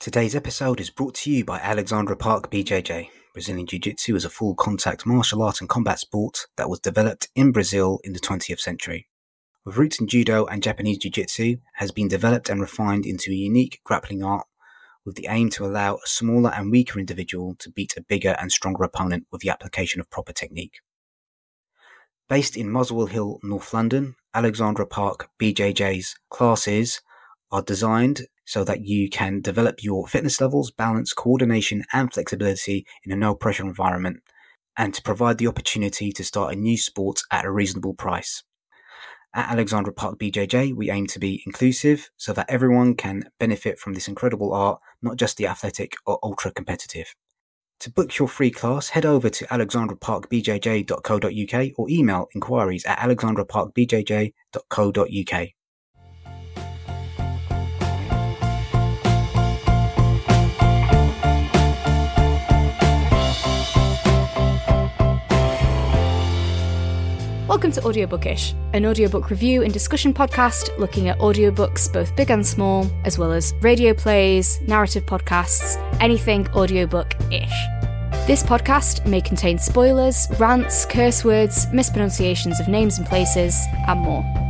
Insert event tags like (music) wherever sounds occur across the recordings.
Today's episode is brought to you by Alexandra Park BJJ. Brazilian Jiu Jitsu is a full contact martial art and combat sport that was developed in Brazil in the 20th century. With roots in Judo and Japanese Jiu Jitsu, has been developed and refined into a unique grappling art with the aim to allow a smaller and weaker individual to beat a bigger and stronger opponent with the application of proper technique. Based in Muswell Hill, North London, Alexandra Park BJJ's classes are designed so that you can develop your fitness levels, balance, coordination, and flexibility in a no pressure environment, and to provide the opportunity to start a new sport at a reasonable price. At Alexandra Park BJJ, we aim to be inclusive so that everyone can benefit from this incredible art, not just the athletic or ultra competitive. To book your free class, head over to alexandraparkbjj.co.uk or email inquiries at alexandraparkbjj.co.uk. Welcome to Audiobookish, an audiobook review and discussion podcast looking at audiobooks both big and small, as well as radio plays, narrative podcasts, anything audiobook ish. This podcast may contain spoilers, rants, curse words, mispronunciations of names and places, and more.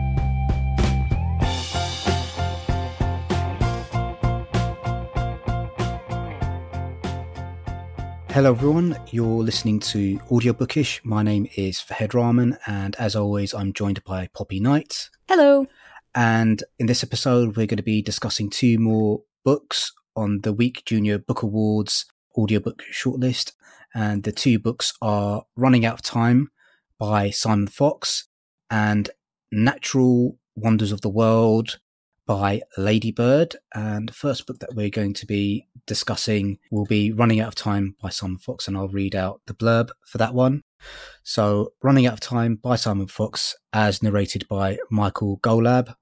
Hello everyone, you're listening to Audiobookish. My name is Fahed Rahman, and as always, I'm joined by Poppy Knight. Hello. And in this episode, we're going to be discussing two more books on the Week Junior Book Awards audiobook shortlist. And the two books are Running Out of Time by Simon Fox and Natural Wonders of the World by Ladybird. And the first book that we're going to be discussing will be Running Out of Time by Simon Fox, and I'll read out the blurb for that one. So, Running Out of Time by Simon Fox, as narrated by Michael Golab.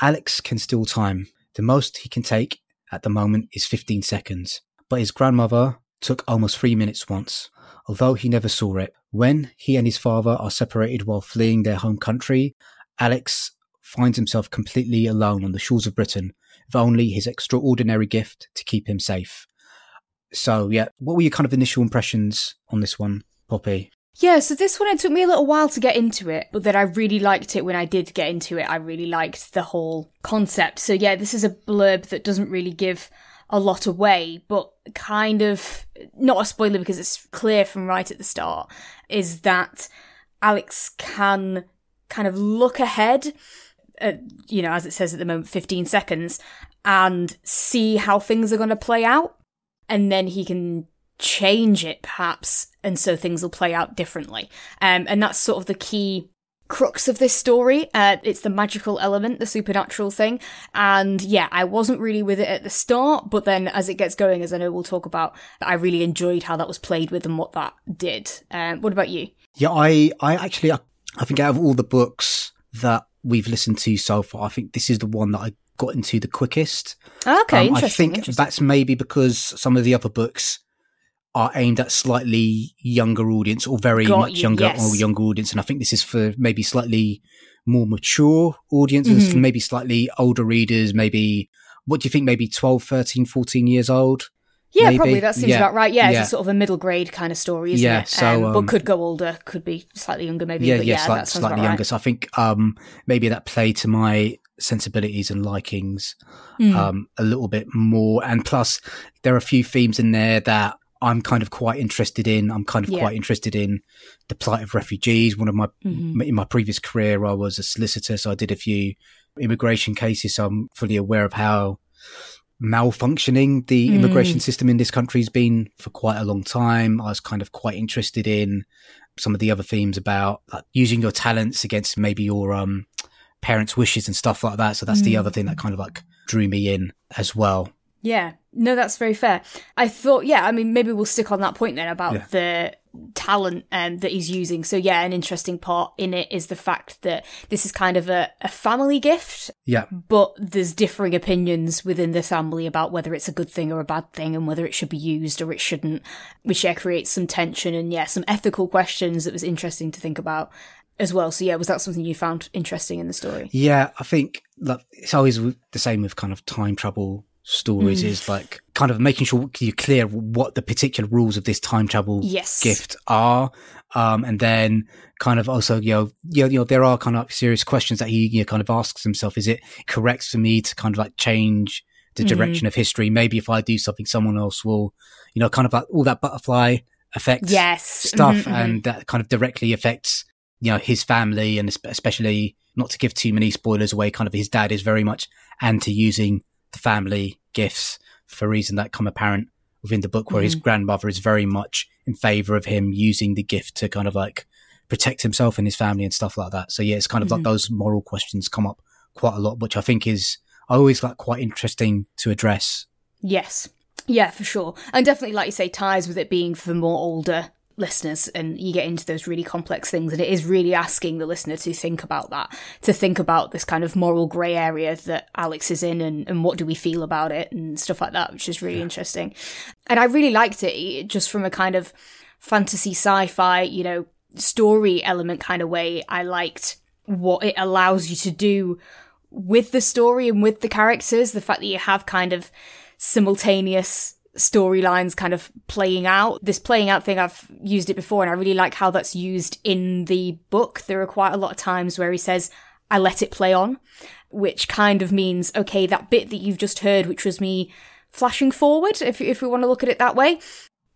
Alex can steal time. The most he can take at the moment is 15 seconds. But his grandmother took almost three minutes once, although he never saw it. When he and his father are separated while fleeing their home country, Alex finds himself completely alone on the shores of Britain, with only his extraordinary gift to keep him safe. So, yeah, what were your kind of initial impressions on this one, Poppy? Yeah, so this one, it took me a little while to get into it, but then I really liked it when I did get into it. I really liked the whole concept. So, yeah, this is a blurb that doesn't really give a lot away, but kind of not a spoiler because it's clear from right at the start is that Alex can kind of look ahead you know, as it says at the moment, 15 seconds and see how things are going to play out. And then he can change it perhaps. And so things will play out differently. Um, and that's sort of the key crux of this story. Uh, it's the magical element, the supernatural thing. And yeah, I wasn't really with it at the start, but then as it gets going, as I know we'll talk about, I really enjoyed how that was played with and what that did. Um, what about you? Yeah, I, I actually, I, I think out of all the books that we've listened to so far, I think this is the one that I got into the quickest. Okay, Um, interesting. I think that's maybe because some of the other books are aimed at slightly younger audience or very Got much you, younger yes. or younger audience, and I think this is for maybe slightly more mature audiences, Mhm. maybe slightly older readers, maybe what do you think, maybe 12, 13, 14 years old? Yeah, maybe. probably that seems Yeah, about right. Yeah, yeah. it's a sort of a middle grade kind of story, isn't Yeah, it? so, um, um, but could go older, could be slightly younger, maybe. yeah, but yeah, yeah, slight- slightly younger. So I think um, maybe that played to my sensibilities and likings Mm. um, a little bit more. And plus, there are a few themes in there that I'm kind of quite interested in. I'm kind of Yeah. quite interested in the plight of refugees. One of my Mhm. in my previous career, I was a solicitor, so I did a few immigration cases. So I'm fully aware of how malfunctioning the Mm. immigration system in this country has been for quite a long time. I was kind of quite interested in some of the other themes about like, using your talents against maybe your um, parents' wishes and stuff like that. So that's the Mm. other thing that kind of like drew me in as well. Yeah, no, that's very fair. I thought, yeah, I mean, maybe we'll stick on that point then about Yeah. the talent um, that he's using. So, yeah, an interesting part in it is the fact that this is kind of a, a family gift, Yeah. but there's differing opinions within the family about whether it's a good thing or a bad thing and whether it should be used or it shouldn't, which, yeah, creates some tension and, yeah, some ethical questions that was interesting to think about as well. So, yeah, was that something you found interesting in the story? Yeah, I think like it's always the same with kind of time travel stories. Mm. Is like kind of making sure you're clear what the particular rules of this time travel Yes. gift are. Um, and then kind of also, you know, you know, you know, there are kind of serious questions that he you know, kind of asks himself. Is it correct for me to kind of like change the Mhm. direction of history? Maybe if I do something, someone else will, you know, kind of like all that butterfly effect Yes. stuff. Mhm, mhm. And that kind of directly affects, you know, his family and especially not to give too many spoilers away. Kind of his dad is very much anti using the family gifts for a reason that come apparent within the book where his mm-hmm. grandmother is very much in favor of him using the gift to kind of like protect himself and his family and stuff like that. So yeah, it's kind of like mm-hmm. those moral questions come up quite a lot, which I think is I always like quite interesting to address. Yes. Yeah, for sure. And definitely, like you say, ties with it being for more older listeners and you get into those really complex things and it is really asking the listener to think about that to think about this kind of moral grey area that alex is in and, and what do we feel about it and stuff like that which is really interesting. And i really liked it just from a kind of fantasy sci-fi you know story element kind of way i liked what it allows you to do with the story and with the characters the fact that you have kind of simultaneous storylines kind of playing out. This playing out thing, I've used it before and I really like how that's used in the book. There are quite a lot of times where he says, I let it play on, which kind of means, okay, that bit that you've just heard, which was me flashing forward, if, if we want to look at it that way,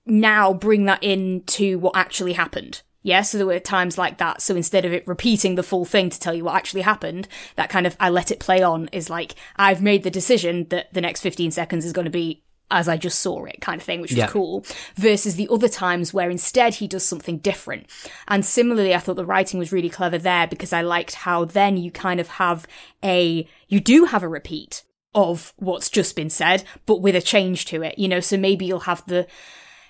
now bring that into what actually happened. Yeah, so there were times like that. So instead of it repeating the full thing to tell you what actually happened, that kind of I let it play on is like, I've made the decision that the next 15 seconds is going to be as I just saw it kind of thing, which Yeah. was cool. Versus the other times where instead he does something different. And similarly, I thought the writing was really clever there because I liked how then you kind of have a, you do have a repeat of what's just been said, but with a change to it, you know, so maybe you'll have the,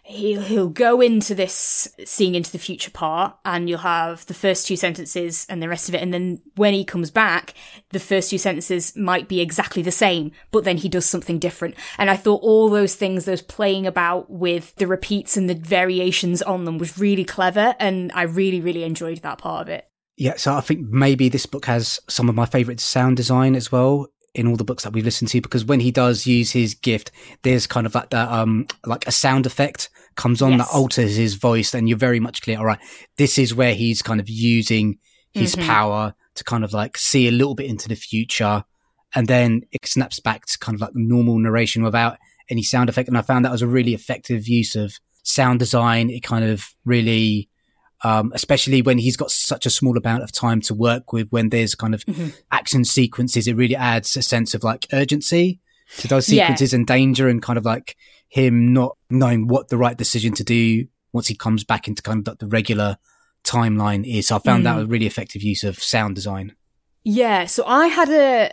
he'll he'll go into this seeing into the future part and you'll have the first two sentences and the rest of it. And then when he comes back the first two sentences might be exactly the same but then he does something different. And i thought all those things those playing about with the repeats and the variations on them was really clever. And i really really enjoyed that part of it. Yeah, so I think maybe this book has some of my favorite sound design as well in all the books that we've listened to because when he does use his gift, there's kind of like that, um, like a sound effect comes on Yes. that alters his voice, and you're very much clear. All right, this is where he's kind of using his Mhm. power to kind of like see a little bit into the future, and then it snaps back to kind of like normal narration without any sound effect. And I found that was a really effective use of sound design. It kind of really um, especially when he's got such a small amount of time to work with. When there's kind of Mhm. action sequences, it really adds a sense of like urgency to those Yeah. sequences and danger, and kind of like him not knowing what the right decision to do once he comes back into kind of the regular timeline is. So I found that Mm. a really effective use of sound design. Yeah, so I had a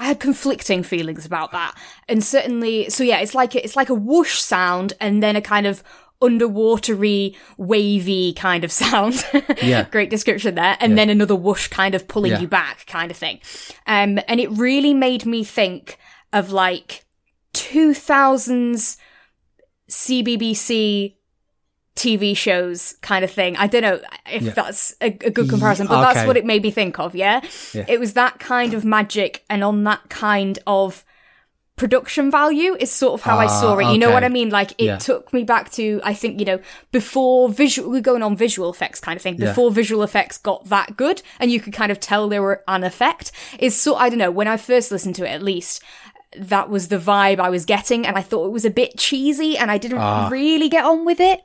I had conflicting feelings about that. And certainly so yeah, it's like a, it's like a whoosh sound and then a kind of underwatery, wavy kind of sound. (laughs) Yeah. Great description there. And Yeah. then another whoosh kind of pulling Yeah. you back kind of thing. Um and it really made me think of like 2000s CBBC TV shows kind of thing. I don't know if Yeah. that's a, a good comparison, but okay. that's what it made me think of, yeah? Yeah. It was that kind of magic and on that kind of production value is sort of how I Ah, saw it. You know what. I mean? Like it Yeah. took me back to I think, you know, before visual we're going on visual effects kind of thing. Yeah. Before visual effects got that good and you could kind of tell they were an effect. Is so I don't know, when I first listened to it at least that was the vibe I was getting, and I thought it was a bit cheesy, and I didn't Ah. really get on with it.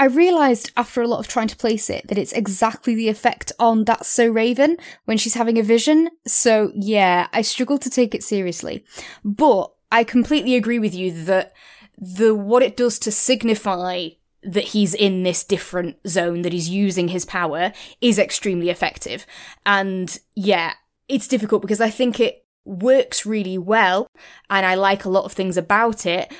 I realised after a lot of trying to place it that it's exactly the effect on That's So Raven when she's having a vision. So yeah, I struggled to take it seriously. But I completely agree with you that the what it does to signify that he's in this different zone, that he's using his power, is extremely effective. And yeah, it's difficult because I think it works really well and I like a lot of things about it,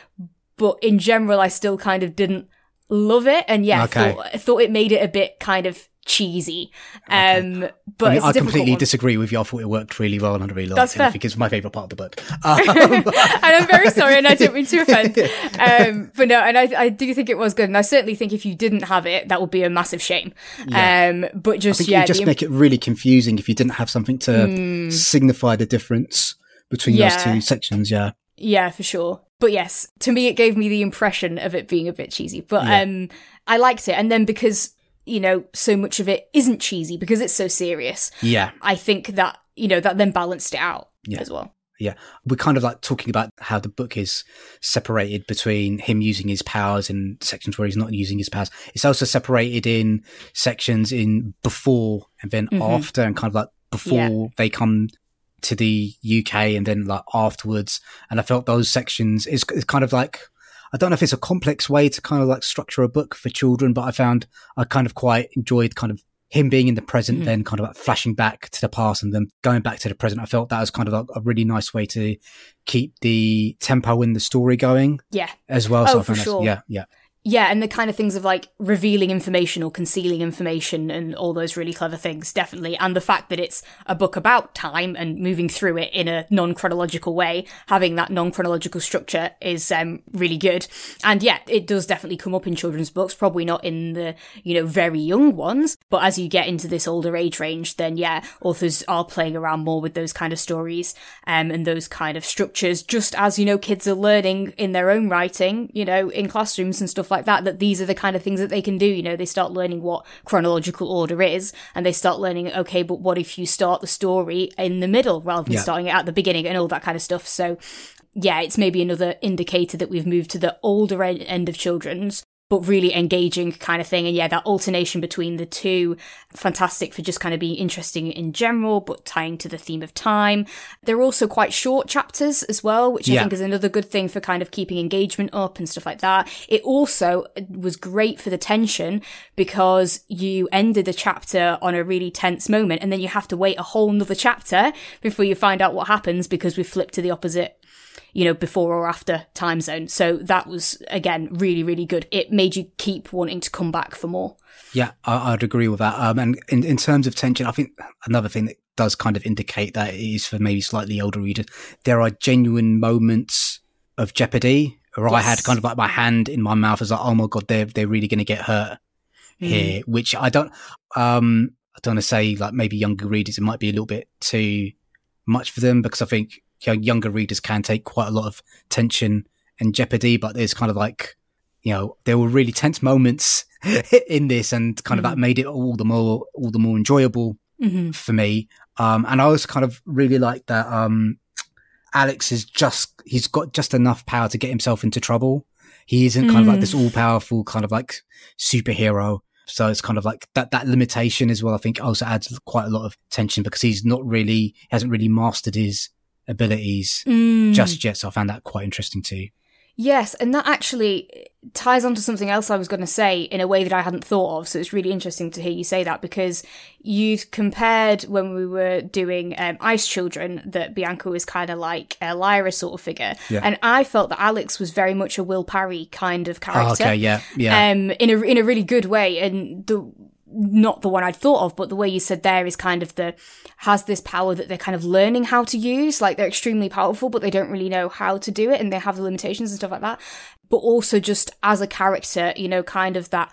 but in general I still kind of didn't love it and yeah, Okay. thought, I thought it made it a bit kind of cheesy. Um but I, mean, I completely one. disagree with you. I thought it worked really well, and I really liked That's it. and I fair. think it's my favorite part of the book. (laughs) Um, and I'm very sorry, and I don't mean to (laughs) offend. Um, but no, and I, I do think it was good, and I certainly think if you didn't have it, that would be a massive shame. Um, but just yeah, just the- make it really confusing if you didn't have something to signify the difference between Yeah. those two sections. Yeah. yeah, for sure. But yes, to me, it gave me the impression of it being a bit cheesy. But Yeah. um, I liked it. And then because, you know, so much of it isn't cheesy because it's so serious, Yeah. I think that, you know, that then balanced it out Yeah. as well. Yeah. We're kind of like talking about how the book is separated between him using his powers and sections where he's not using his powers. It's also separated in sections in before and then Mhm. after and kind of like before they come to the UK and then like afterwards. And I felt those sections is, is kind of like, I don't know if it's a complex way to kind of like structure a book for children, but I found I kind of quite enjoyed kind of him being in the present, Mhm. then kind of like flashing back to the past and then going back to the present. I felt that was kind of a, a really nice way to keep the tempo in the story going Yeah. as well. Oh, I for sure. Yeah, yeah. Yeah, and the kind of things of like revealing information or concealing information and all those really clever things, definitely. And the fact that it's a book about time and moving through it in a non chronological way, having that non chronological structure is um, really good. And yeah, it does definitely come up in children's books, probably not in the, you know, very young ones. But as you get into this older age range, then yeah, authors are playing around more with those kind of stories um, and those kind of structures, just as, you know, kids are learning in their own writing, you know, in classrooms and stuff like that, that these are the kind of things that they can do. You know, they start learning what chronological order is and they start learning, okay, but what if you start the story in the middle rather than Yeah. starting it at the beginning and all that kind of stuff. So, yeah, it's maybe another indicator that we've moved to the older end of children's, but really engaging kind of thing. And yeah, that alternation between the two, fantastic for just kind of being interesting in general, but tying to the theme of time. They're also quite short chapters as well, which I think is another good thing for kind of keeping engagement up and stuff like that. It also was great for the tension because you ended the chapter on a really tense moment and then you have to wait a whole nother chapter before you find out what happens because we flipped to the opposite you know, before or after time zone. So that was, again, really, really good. It made you keep wanting to come back for more. Yeah, I, I'd agree with that. Um, and in, in terms of tension, I think another thing that does kind of indicate that is for maybe slightly older readers. There are genuine moments of jeopardy, or I had kind of like my hand in my mouth as like, oh my god, they're they're really going to get hurt here. Which I don't, um, I don't want to say like maybe younger readers it might be a little bit too much for them because I think you know, younger readers can take quite a lot of tension and jeopardy, but there's kind of like you know there were really tense moments (laughs) in this and kind of that made it all the more all the more enjoyable hmm for me. Um and i also kind of really like that um alex is just he's got just enough power to get himself into trouble. He isn't kind of like this all-powerful kind of like superhero. So it's kind of like that that limitation as well i think also adds quite a lot of tension because he's not really he hasn't really mastered his abilities Mm. just yet so i found that quite interesting too Yes, and that actually ties onto something else I was going to say in a way that I hadn't thought of. So it's really interesting to hear you say that because you'd compared when we were doing um, Ice Children that Bianca was kind of like a Lyra sort of figure, Yeah. and I felt that Alex was very much a Will Parry kind of oh, character. okay yeah yeah um, in a in a really good way, and the not the one I'd thought of, but the way you said there is kind of the has this power that they're kind of learning how to use. Like they're extremely powerful, but they don't really know how to do it, and they have the limitations and stuff like that. But also just as a character, you know, kind of that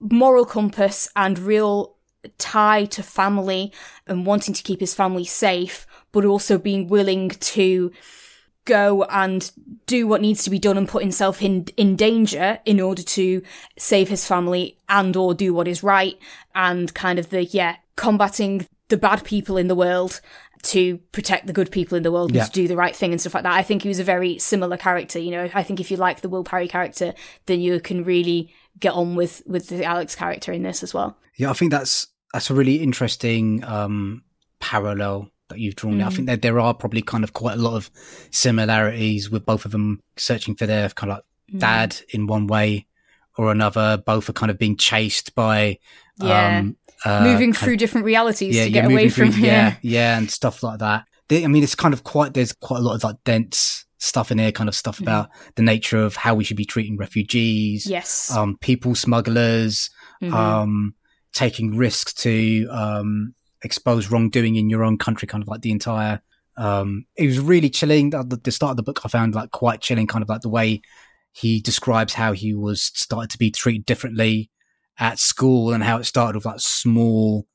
moral compass and real tie to family and wanting to keep his family safe, but also being willing to go and do what needs to be done and put himself in in danger in order to save his family and or do what is right and kind of the yeah combating the bad people in the world to protect the good people in the world and Yeah. to do the right thing and stuff like that. I think he was a very similar character. You know, I think if you like the Will Parry character, then you can really get on with with the Alex character in this as well. Yeah, I think that's that's a really interesting um, parallel that you've drawn. there. I think that there are probably kind of quite a lot of similarities with both of them searching for their kind of like dad in one way or another. Both are kind of being chased by Yeah. um, uh, Moving through different realities yeah, to get away from through- yeah, yeah, and stuff like that. They- I mean, it's kind of quite there's quite a lot of like dense stuff in here, kind of Mm-hmm. stuff about the nature of how we should be treating refugees, Yes. um, people smugglers, Mhm. um, taking risks to um, expose wrongdoing in your own country, kind of like the entire. Um, it was really chilling. The, the start of the book, I found like quite chilling, kind of like the way he describes how he was started to be treated differently at school and how it started with like small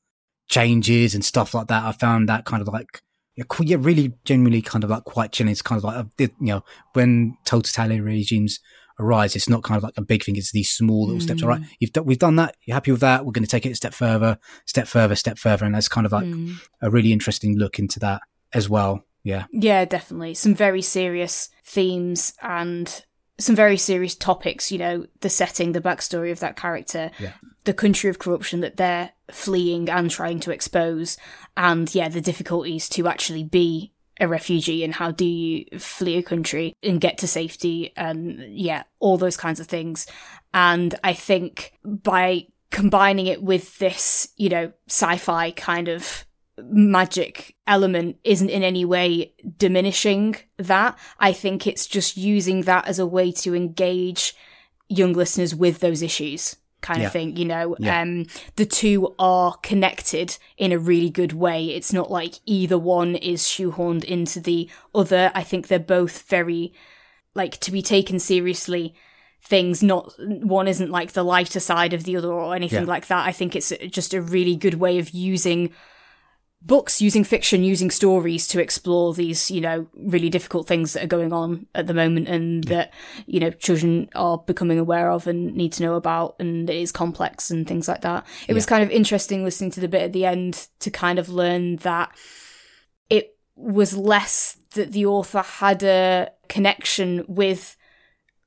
changes and stuff like that. I found that kind of like yeah, really genuinely kind of like quite chilling. It's kind of like, you know, when totalitarian regimes arise, it's not kind of like a big thing. It's these small little mm. steps. All right, you've done, we've done that. You're happy with that. We're going to take it a step further, step further, step further. And that's kind of like mm. a really interesting look into that as well. Yeah. Yeah, definitely. Some very serious themes and some very serious topics, you know, the setting, the backstory of that character, yeah. the country of corruption that they're fleeing and trying to expose, and yeah, the difficulties to actually be a refugee and how do you flee a country and get to safety and yeah, all those kinds of things. And I think by combining it with this, you know, sci fi kind of magic element isn't in any way diminishing that. I think it's just using that as a way to engage young listeners with those issues kind yeah. of thing, you know. Yeah. Um the two are connected in a really good way. It's not like either one is shoehorned into the other. I think they're both very like to be taken seriously things not one isn't like the lighter side of the other or anything yeah. like that i think it's just a really good way of using books using fiction, using stories to explore these, you know, really difficult things that are going on at the moment and yeah. that, you know, children are becoming aware of and need to know about and it is complex and things like that. It yeah. was kind of interesting listening to the bit at the end to kind of learn that it was less that the author had a connection with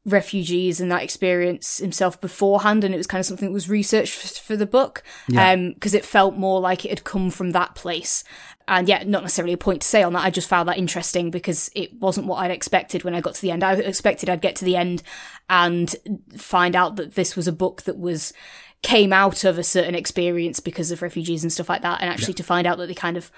refugees and that experience himself beforehand and it was kind of something that was researched for the book yeah. um because it felt more like it had come from that place and yeah not necessarily a point to say on that i just found that interesting because it wasn't what i'd expected when i got to the end i expected i'd get to the end and find out that this was a book that was came out of a certain experience because of refugees and stuff like that and actually yeah. to find out that they kind of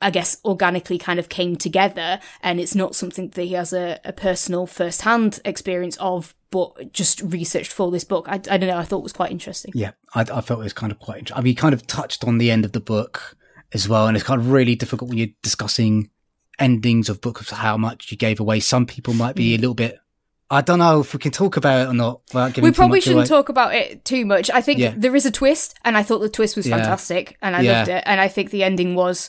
I guess organically kind of came together and it's not something that he has a, a personal first hand experience of, but just researched for this book. I, I don't know. I thought it was quite interesting. Yeah. I, I felt it was kind of quite interesting. I mean, he kind of touched on the end of the book as well. And it's kind of really difficult when you're discussing endings of books, how much you gave away. Some people might be hmm. a little bit I don't know if we can talk about it or not. we probably shouldn't away. talk about it too much. I think yeah. there is a twist, and I thought the twist was yeah. fantastic, and I yeah. loved it. And I think the ending was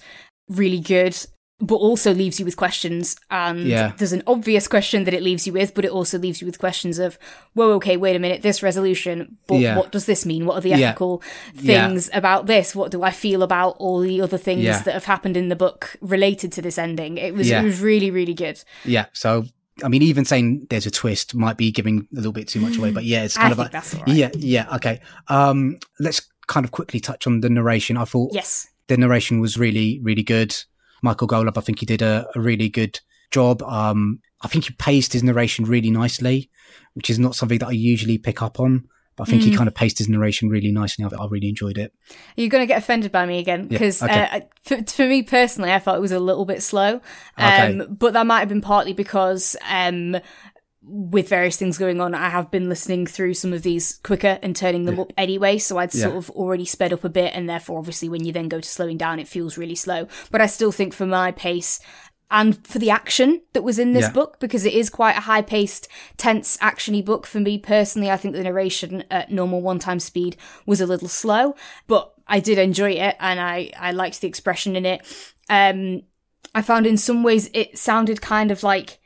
really good but also leaves you with questions and yeah. there's an obvious question that it leaves you with but it also leaves you with questions of whoa okay wait a minute this resolution but yeah. what does this mean what are the ethical yeah. things about this what do i feel about all the other things that have happened in the book related to this ending it was it was really really good yeah so I mean, even saying there's a twist might be giving a little bit too much away, but yeah, it's kind I of like, right. yeah, yeah, okay. Um, let's kind of quickly touch on the narration. I thought, yes, the narration was really, really good. Michael Golab, I think he did a, a really good job. Um, I think he paced his narration really nicely, which is not something that I usually pick up on. But I think mm. he kind of paced his narration really nicely. I, I really enjoyed it. You're you going to get offended by me again? Because yeah, okay. uh, for, for, me personally, I thought it was a little bit slow. Um, okay. But that might have been partly because um, with various things going on, I have been listening through some of these quicker and turning them yeah. up anyway. So I'd yeah. sort of already sped up a bit. And therefore, obviously, when you then go to slowing down, it feels really slow. But I still think for my pace and for the action that was in this yeah. book, because it is quite a high paced, tense, actiony book for me personally, I think the narration at normal one time speed was a little slow, but I did enjoy it and I, I liked the expression in it. Um, I found in some ways it sounded kind of like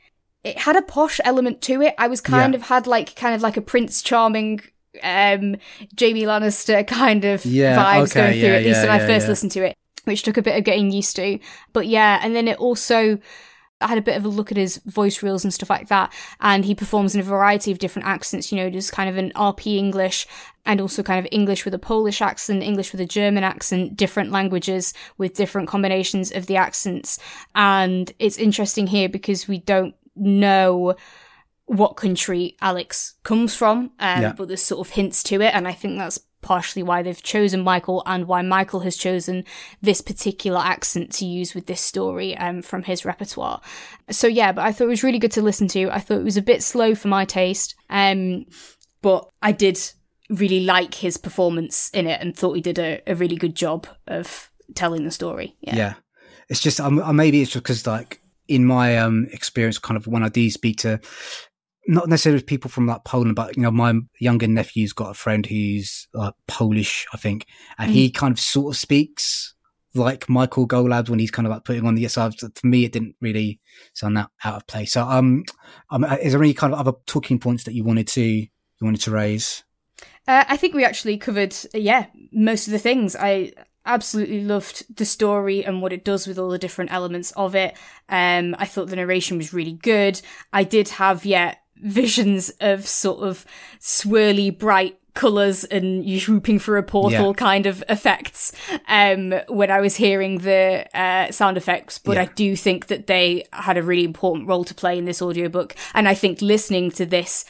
it had a posh element to it. I was kind yeah. of had like kind of like a Prince Charming um Jaime Lannister kind of yeah, vibes okay, going through yeah, at least when I first listened to it, which took a bit of getting used to. But yeah, and then it also I had a bit of a look at his voice reels and stuff like that, and he performs in a variety of different accents. You know, just kind of an RP English and also kind of English with a Polish accent, English with a German accent, different languages with different combinations of the accents. And it's interesting here because we don't know what country Alex comes from, um, yeah. but there's sort of hints to it, and I think that's partially why they've chosen Michael and why Michael has chosen this particular accent to use with this story um, from his repertoire. So yeah, but I thought it was really good to listen to. I thought it was a bit slow for my taste, um, but I did really like his performance in it and thought he did a, a really good job of telling the story. Yeah, yeah. it's just um, maybe it's just because like in my um, experience, kind of when I do speak to not necessarily people from like Poland, but you know, my younger nephew's got a friend who's Polish, I think, and mm. he kind of sort of speaks like Michael Golab when he's kind of like putting on the so for me it didn't really sound that out of place. So um, um is there any kind of other talking points that you wanted to you wanted to raise? Uh, I think we actually covered yeah most of the things. I absolutely loved the story and what it does with all the different elements of it. Um, I thought the narration was really good. I did have yeah visions of sort of swirly bright colors and you swooping through a portal yeah. kind of effects um when I was hearing the uh, sound effects but yeah. I do think that they had a really important role to play in this audiobook and I think listening to this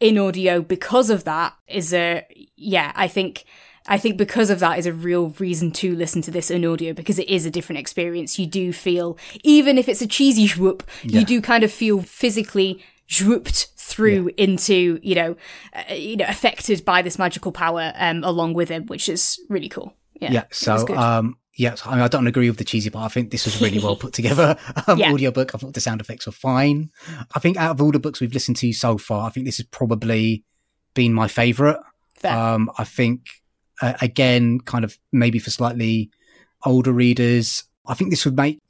in audio because of that is a yeah I think I think because of that is a real reason to listen to this in audio because it is a different experience. You do feel, even if it's a cheesy whoop, yeah. you do kind of feel physically swooped through yeah. into you know uh, you know affected by this magical power um along with him which is really cool yeah yeah so um yeah I, mean, I don't agree with the cheesy part i think this was really well put together (laughs) um yeah. audiobook i thought the sound effects were fine i think out of all the books we've listened to so far i think this has probably been my favorite um i think uh, again kind of maybe for slightly older readers i think this would make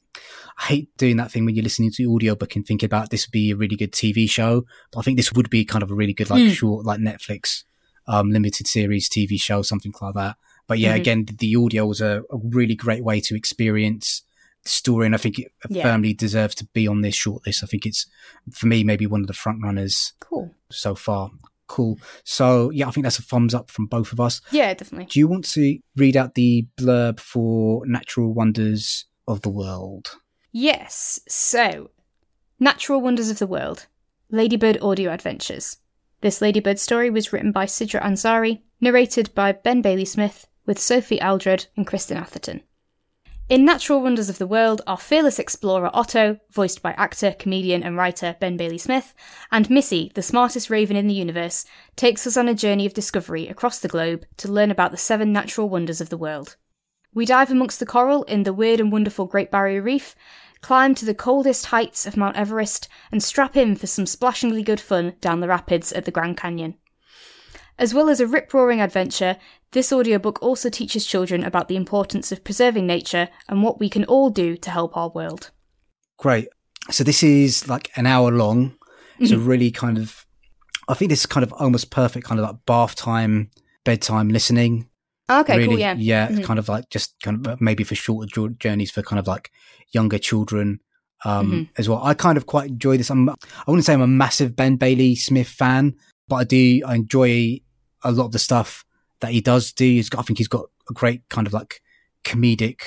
I hate doing that thing when you're listening to the audiobook and thinking about this would be a really good TV show. But I think this would be kind of a really good, like, mm. short, like Netflix, um, limited series TV show, something like that. But yeah, mm-hmm. again, the audio was a, a, really great way to experience the story. And I think it yeah. firmly deserves to be on this shortlist. I think it's, for me, maybe one of the front runners cool. so far. Cool. So yeah, I think that's a thumbs up from both of us. Yeah, definitely. Do you want to read out the blurb for Natural Wonders of the World? Yes, so Natural Wonders of the World Ladybird Audio Adventures. This Ladybird story was written by Sidra Ansari, narrated by Ben Bailey Smith, with Sophie Aldred and Kristen Atherton. In Natural Wonders of the World, our fearless explorer Otto, voiced by actor, comedian, and writer Ben Bailey Smith, and Missy, the smartest raven in the universe, takes us on a journey of discovery across the globe to learn about the seven natural wonders of the world. We dive amongst the coral in the weird and wonderful Great Barrier Reef climb to the coldest heights of Mount Everest, and strap in for some splashingly good fun down the rapids at the Grand Canyon. As well as a rip roaring adventure, this audiobook also teaches children about the importance of preserving nature and what we can all do to help our world. Great. So, this is like an hour long. So, mm-hmm. really kind of, I think this is kind of almost perfect, kind of like bath time, bedtime listening. Okay, really, cool. Yeah, yeah, mm-hmm. kind of like just kind of maybe for shorter journeys for kind of like younger children um, mm-hmm. as well. I kind of quite enjoy this. I'm, I wouldn't say I'm a massive Ben Bailey Smith fan, but I do. I enjoy a lot of the stuff that he does do. He's got, I think he's got a great kind of like comedic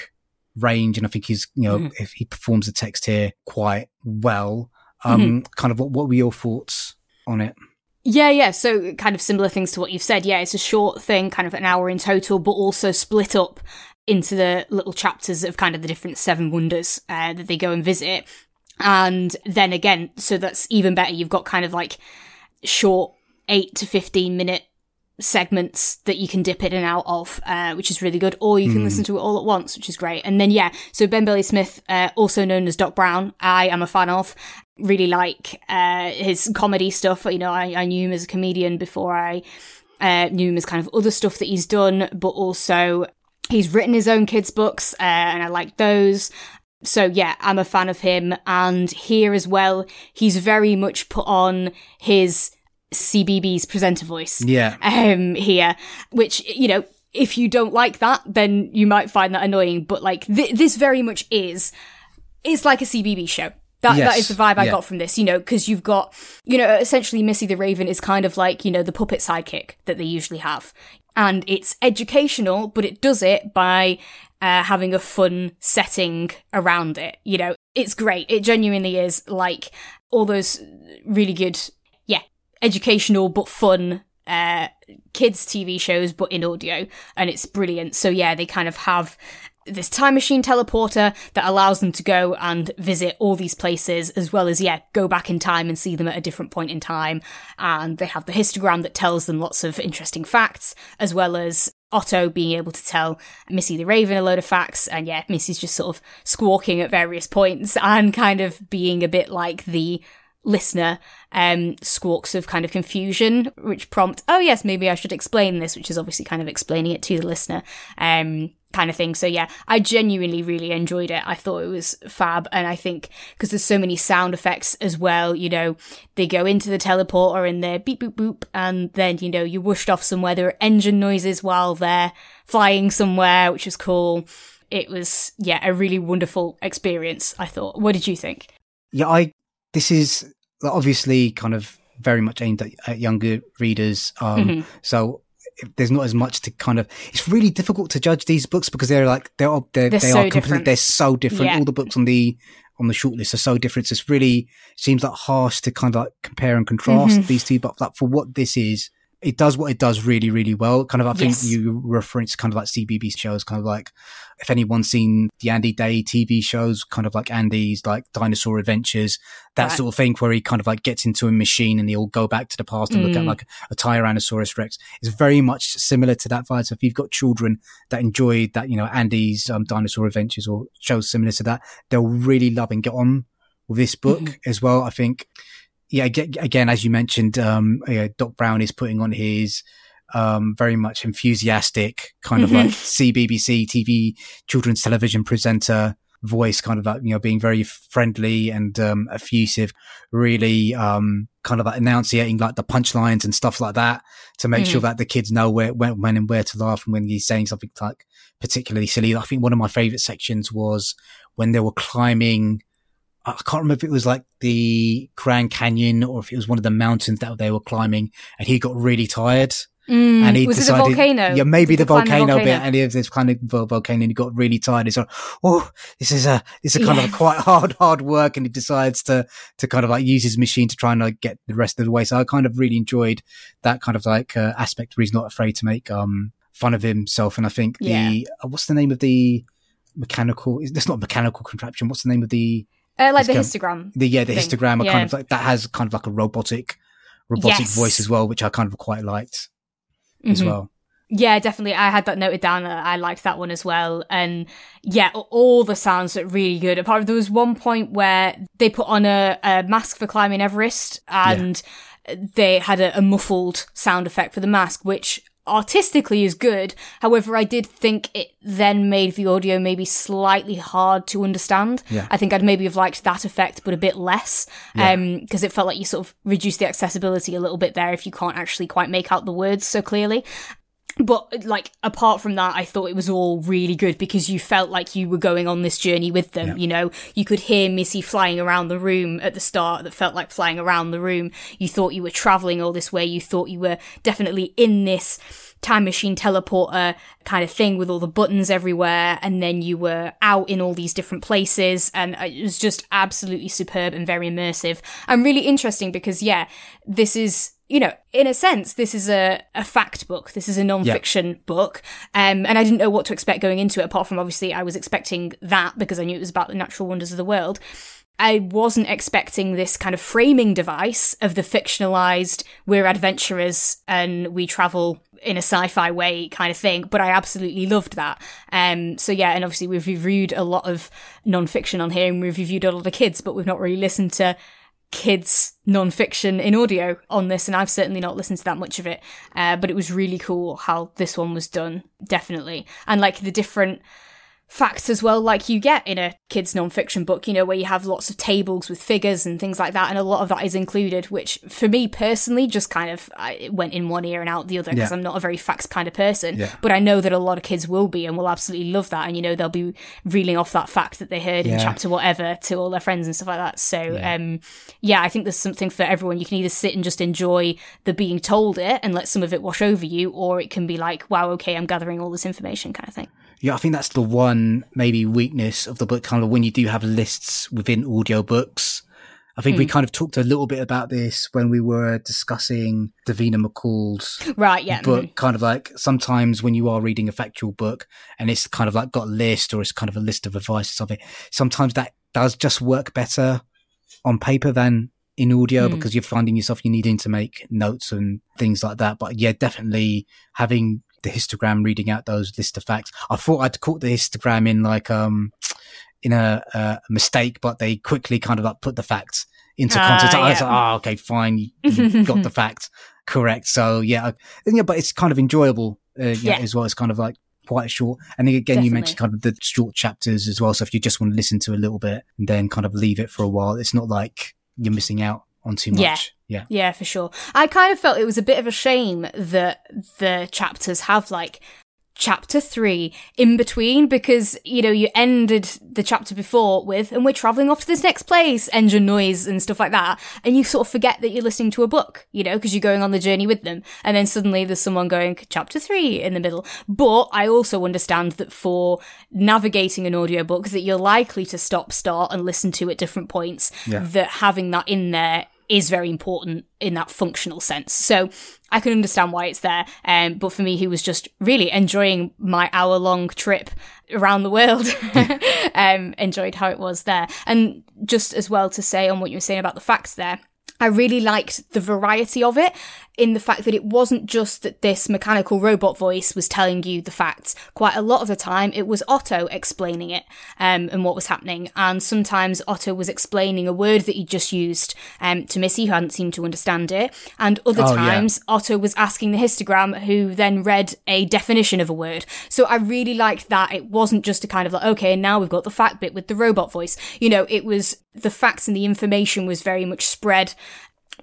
range, and I think he's you know mm-hmm. if he performs the text here quite well. Um, mm-hmm. Kind of what what were your thoughts on it? Yeah, yeah. So kind of similar things to what you've said. Yeah, it's a short thing, kind of an hour in total, but also split up into the little chapters of kind of the different seven wonders uh, that they go and visit. And then again, so that's even better. You've got kind of like short eight to 15 minute segments that you can dip in and out of, uh, which is really good, or you can mm. listen to it all at once, which is great. And then, yeah, so Ben Bailey Smith, uh, also known as Doc Brown, I am a fan of. Really like uh, his comedy stuff. You know, I, I knew him as a comedian before I uh, knew him as kind of other stuff that he's done, but also he's written his own kids' books, uh, and I like those. So yeah, I'm a fan of him. And here as well, he's very much put on his CBeebies presenter voice. Yeah. Um, here, which, you know, if you don't like that, then you might find that annoying. But like, th- this very much is, it's like a CBeebies show. That, yes. that is the vibe I yeah. got from this, you know, because you've got, you know, essentially Missy the Raven is kind of like, you know, the puppet sidekick that they usually have. And it's educational, but it does it by uh, having a fun setting around it. You know, it's great. It genuinely is like all those really good educational but fun uh, kids TV shows, but in audio, and it's brilliant. So yeah, they kind of have this time machine teleporter that allows them to go and visit all these places as well as yeah go back in time and see them at a different point in time and they have the histogram that tells them lots of interesting facts as well as Otto being able to tell Missy the Raven a load of facts, and yeah, Missy's just sort of squawking at various points (laughs) and kind of being a bit like the listener um, squawks of kind of confusion, which prompt, oh yes, maybe I should explain this, which is obviously kind of explaining it to the listener. Um, kind of thing. So yeah, I genuinely really enjoyed it. I thought it was fab. And I think because there's so many sound effects as well, you know, they go into the teleporter and they're beep, boop, boop. And then, you know, you're whooshed off somewhere. There are engine noises while they're flying somewhere, which was cool. It was, yeah, a really wonderful experience, I thought. What did you think? Yeah, I, this is obviously kind of very much aimed at, at younger readers. Um, mm-hmm. So there's not as much to kind of it's really difficult to judge these books because they're like they're they're, they're they so are completely they're so different yeah. all the books on the on the shortlist are so different so it's really seems like harsh to kind of like compare and contrast mm-hmm. these two but like for what this is it does what it does really, really well. Kind of, I think yes. you reference kind of like CBB shows, kind of like if anyone's seen the Andy Day TV shows, kind of like Andy's like dinosaur adventures, that right. sort of thing, where he kind of like gets into a machine and he'll go back to the past and mm. look at mm. like a Tyrannosaurus Rex. It's very much similar to that vibe. So if you've got children that enjoy that, you know, Andy's um, dinosaur adventures or shows similar to that, they'll really love and get on with this book mm-hmm. as well. I think yeah, again, as you mentioned, um, yeah, Doc Brown is putting on his um, very much enthusiastic kind of like CBBC TV children's television presenter voice, kind of like, you know, being very friendly and um, effusive, really um, kind of like enunciating like the punchlines and stuff like that to make mm. sure that the kids know where, when, when and where to laugh and when he's saying something like particularly silly. I think one of my favorite sections was when they were climbing I can't remember if it was like the Grand Canyon or if it was one of the mountains that they were climbing, and he got really tired. Mm, and he was decided, it the volcano? Yeah, maybe the volcano, the volcano, bit, and he was this kind of volcano, and he got really tired. He's like, "Oh, this is a this is a kind yeah. of a quite hard, hard work," and he decides to to kind of like use his machine to try and like get the rest of the way. So I kind of really enjoyed that kind of like uh, aspect where he's not afraid to make um fun of himself. And I think yeah. the uh, what's the name of the mechanical? It's not mechanical contraption. What's the name of the uh, like the histogram. The, yeah, the thing. histogram. Yeah. kind of like that has kind of like a robotic, robotic yes. voice as well, which I kind of quite liked mm-hmm. as well. Yeah, definitely. I had that noted down. I liked that one as well. And yeah, all the sounds look really good. Apart from there was one point where they put on a, a mask for climbing Everest and yeah. they had a, a muffled sound effect for the mask, which artistically is good. However, I did think it then made the audio maybe slightly hard to understand. Yeah. I think I'd maybe have liked that effect, but a bit less. Yeah. Um, cause it felt like you sort of reduced the accessibility a little bit there if you can't actually quite make out the words so clearly but like apart from that i thought it was all really good because you felt like you were going on this journey with them yeah. you know? You could hear missy flying around the room at the start that felt like flying around the room. You thought you were traveling all this way. You thought you were definitely in this time machine teleporter kind of thing with all the buttons everywhere and then you were out in all these different places and it was just absolutely superb and very immersive. And really interesting because yeah this is you know, in a sense, this is a, a fact book. This is a non-fiction yeah. book. Um, and I didn't know what to expect going into it, apart from obviously I was expecting that because I knew it was about the natural wonders of the world. I wasn't expecting this kind of framing device of the fictionalized, we're adventurers and we travel in a sci-fi way kind of thing, but I absolutely loved that. Um, so yeah, and obviously we've reviewed a lot of non-fiction on here and we've reviewed a lot of kids, but we've not really listened to kids non-fiction in audio on this and i've certainly not listened to that much of it uh, but it was really cool how this one was done definitely. And like the different facts as well, like you get in a kids non-fiction book, you know, where you have lots of tables with figures and things like that, and a lot of that is included, which for me personally just kind of I, went in one ear and out the other because yeah. I'm not a very facts kind of person. Yeah. But I know that a lot of kids will be and will absolutely love that, and you know they'll be reeling off that fact that they heard yeah. in chapter whatever to all their friends and stuff like that. So um, yeah, I think there's something for everyone. You can either sit and just enjoy the being told it and let some of it wash over you, or it can be like, wow, okay, I'm gathering all this information kind of thing. Yeah, I think that's the one maybe weakness of the book, kind of when you do have lists within audiobooks. I think mm. we hmm. kind of talked a little bit about this when we were discussing Davina McCall's right, yeah. book. Mm. Kind of like sometimes when you are reading a factual book and it's kind of like got a list or it's kind of a list of advice or something, sometimes that does just work better on paper than in audio mm. because you're finding yourself you needing to make notes and things like that. But yeah, definitely having the histogram reading out those list of facts. I thought I'd caught the histogram in like um in a, a mistake, but they quickly kind of like put the facts into uh, context. Yeah. I was like, oh, okay, fine, you, got the (laughs) fact correct. So yeah, yeah, but it's kind of enjoyable uh, yeah, yeah. as well. It's kind of like quite short. And again, Definitely. you mentioned kind of the short chapters as well. So if you just want to listen to a little bit and then kind of leave it for a while, it's not like you're missing out on too much. Yeah. Yeah. Yeah, for sure. I kind of felt it was a bit of a shame that the chapters have like chapter three in between because, you know, you ended the chapter before with, and we're traveling off to this next place, engine noise and stuff like that. And you sort of forget that you're listening to a book, you know, because you're going on the journey with them. And then suddenly there's someone going chapter three in the middle. But I also understand that for navigating an audiobook that you're likely to stop, start and listen to at different points, Yeah. that having that in there is very important in that functional sense. So I can understand why it's there. Um, but for me, he was just really enjoying my hour long trip around the world. (laughs) um, enjoyed how it was there. And just as well to say on what you were saying about the facts there. I really liked the variety of it in the fact that it wasn't just that this mechanical robot voice was telling you the facts. Quite a lot of the time, it was Otto explaining it um, and what was happening. And sometimes Otto was explaining a word that he just used um, to Missy, who hadn't seemed to understand it. And other Oh, yeah. times, Otto was asking the histogram, who then read a definition of a word. So I really liked that. It wasn't just a kind of like, okay, now we've got the fact bit with the robot voice. You know, it was the facts and the information was very much spread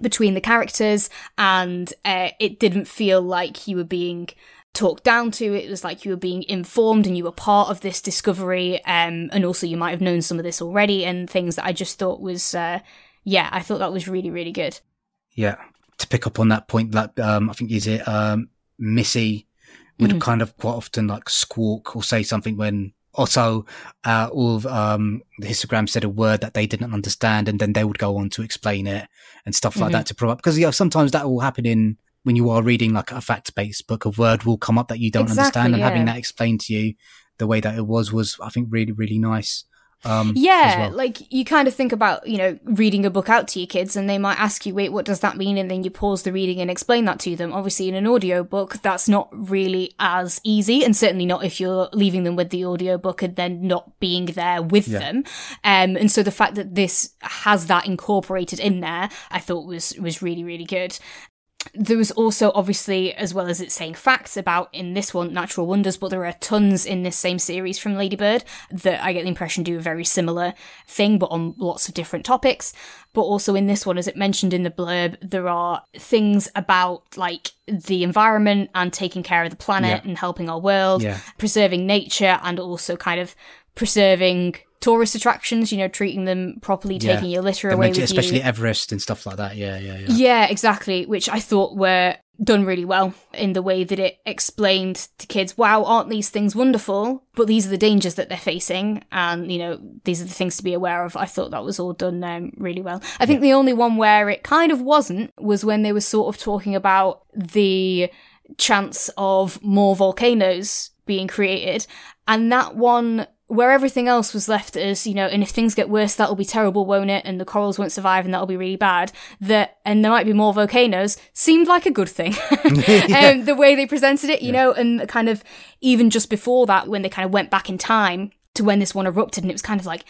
between the characters and uh, it didn't feel like you were being talked down to it was like you were being informed and you were part of this discovery um, and also you might have known some of this already and things that i just thought was uh, yeah i thought that was really really good Yeah. To pick up on that point, that um, I think is it um, Missy would Mhm. kind of quite often like squawk or say something when Otto uh, all of um, the histogram said a word that they didn't understand, and then they would go on to explain it and stuff like Mhm. that to provide. Because yeah, sometimes that will happen in when you are reading like a fact-based book. A word will come up that you don't Exactly, understand, and having that explained to you the way that it was was I think really really nice. Um, Yeah, well. like you kind of think about, you know, reading a book out to your kids and they might ask you, wait, what does that mean? And then you pause the reading and explain that to them. Obviously, in an audio book, that's not really as easy, and certainly not if you're leaving them with the audio book and then not being there with Yeah. them. Um, and so the fact that this has that incorporated in there, I thought was was really, really good there was also obviously as well as it saying facts about in this one natural wonders but there are tons in this same series from ladybird that i get the impression do a very similar thing but on lots of different topics but also in this one as it mentioned in the blurb there are things about like the environment and taking care of the planet Yeah. and helping our world Yeah. preserving nature and also kind of preserving tourist attractions you know treating them properly Yeah. taking your litter They away with you especially Everest and stuff like that. Yeah, yeah, yeah. yeah, exactly, which I thought were done really well in the way that it explained to kids, wow, aren't these things wonderful? But these are the dangers that they're facing, and, you know, these are the things to be aware of. I thought that was all done um, really well. I think the only one where it kind of wasn't was when they were sort of talking about the chance of more volcanoes being created, and that one where everything else was left as, you know, and if things get worse, that'll be terrible, won't it? And the corals won't survive and that'll be really bad. That, and there might be more volcanoes seemed like a good thing. (laughs) (laughs) um, the way they presented it, you know, and kind of even just before that, when they kind of went back in time to when this one erupted and it was kind of like,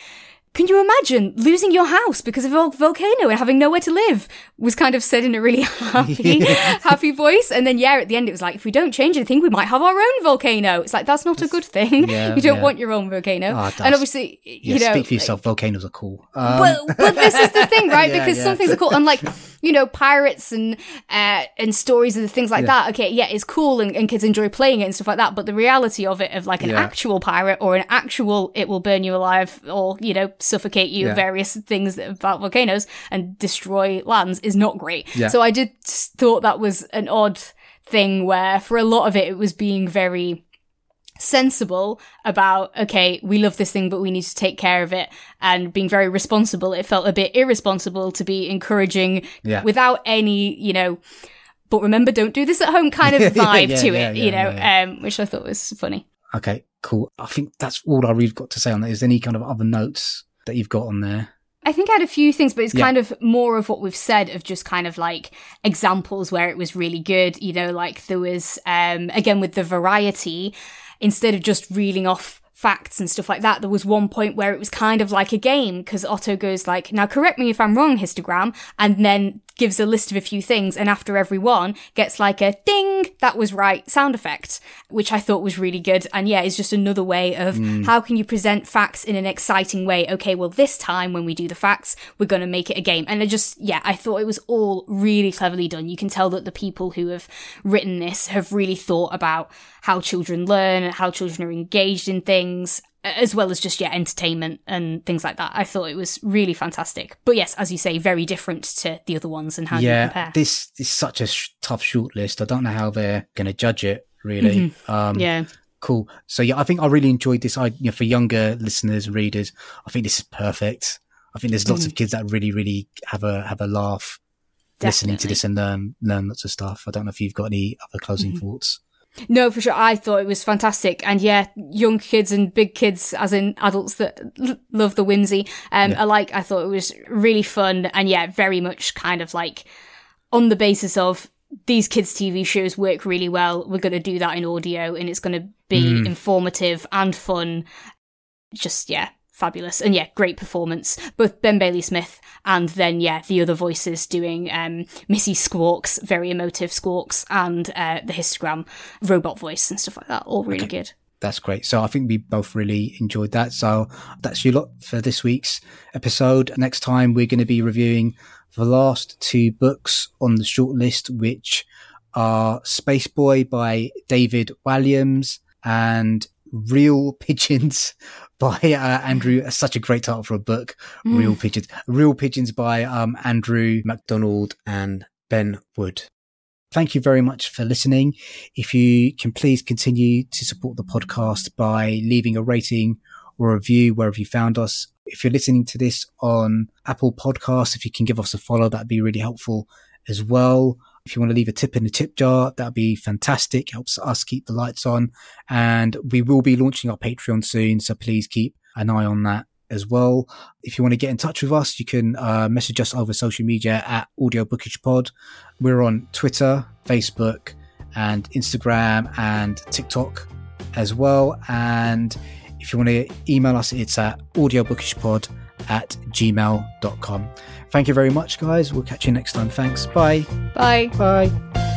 can you imagine losing your house because of a volcano and having nowhere to live? Was kind of said in a really (laughs) happy, (laughs) happy voice. And then, yeah, at the end, it was like, if we don't change anything, we might have our own volcano. It's like, that's not a good thing. (laughs) Yeah, you don't yeah. want your own volcano. Oh, and obviously, Yeah, you know. speak for yourself. Volcanoes are cool. Um, But, but this is the thing, right? Because some things are cool, and like you know, pirates and uh, and stories and things like Yeah. that. Okay, yeah, it's cool, and, and kids enjoy playing it and stuff like that. But the reality of it, of like an Yeah. actual pirate or an actual, it will burn you alive or you know suffocate you, Yeah. various things about volcanoes and destroy lands, is not great. So I did thought that was an odd thing where for a lot of it, it was being very sensible about okay we love this thing but we need to take care of it and being very responsible it felt a bit irresponsible to be encouraging Yeah. without any you know but remember don't do this at home kind of (laughs) vibe Yeah, to yeah, it you know um which i thought was funny Okay, cool. I think that's all I really got to say on that. Is there any kind of other notes that you've got on there? I think I had a few things, but it's Yeah. kind of more of what we've said of just kind of like examples where it was really good. You know, like there was, um, again with the variety, instead of just reeling off facts and stuff like that, there was one point where it was kind of like a game because Otto goes like, now correct me if I'm wrong, histogram, and then gives a list of a few things, and after every one gets like a ding, that was right sound effect, which I thought was really good. And yeah, it's just another way of Mm. how can you present facts in an exciting way? Okay, well, this time when we do the facts, we're going to make it a game. And I just, yeah, I thought it was all really cleverly done. You can tell that the people who have written this have really thought about how children learn and how children are engaged in things as well as just yeah entertainment and things like that i thought it was really fantastic but yes as you say very different to the other ones and how do you yeah, compare this is such a sh- tough shortlist. I don't know how they're going to judge it. Really, um, yeah cool. So yeah, I think I really enjoyed this. I you know, for younger listeners, readers, I think this is perfect. I think there's lots Mm-hmm. of kids that really, really have a have a laugh listening to this and learn learn lots of stuff. I don't know if you've got any other closing Mm-hmm. thoughts. No, for sure. I thought it was fantastic. And yeah, young kids and big kids, as in adults that l- love the whimsy, um, alike, I thought it was really fun. And yeah, very much kind of like on the basis of these kids' TV shows work really well. We're going to do that in audio and it's going to be informative and fun. Just, yeah, fabulous. And yeah, great performance. Both Ben Bailey Smith and then, yeah, the other voices doing um, Missy Squawks, very emotive Squawks, and uh, the histogram robot voice and stuff like that. All really good. That's great. So I think we both really enjoyed that. So that's your lot for this week's episode. Next time we're going to be reviewing the last two books on the shortlist, which are Space Boy by David Walliams and Real Pigeons by uh, Andrew. Such a great title for a book. Real Pigeons. Real Pigeons by um, Andrew McDonald and Ben Wood. Thank you very much for listening. If you can please continue to support the podcast by leaving a rating or a review wherever you found us. If you're listening to this on Apple Podcasts, if you can give us a follow, that'd be really helpful as well. If you want to leave a tip in the tip jar, that'd be fantastic. Helps us keep the lights on. And we will be launching our Patreon soon. So please keep an eye on that as well. If you want to get in touch with us, you can uh, message us over social media at Audio Bookish Pod. We're on Twitter, Facebook, and Instagram and TikTok as well. And if you want to email us, it's at audiobookishpod at gmail.com. Thank you very much, guys. We'll catch you next time. Thanks. Bye. Bye. Bye.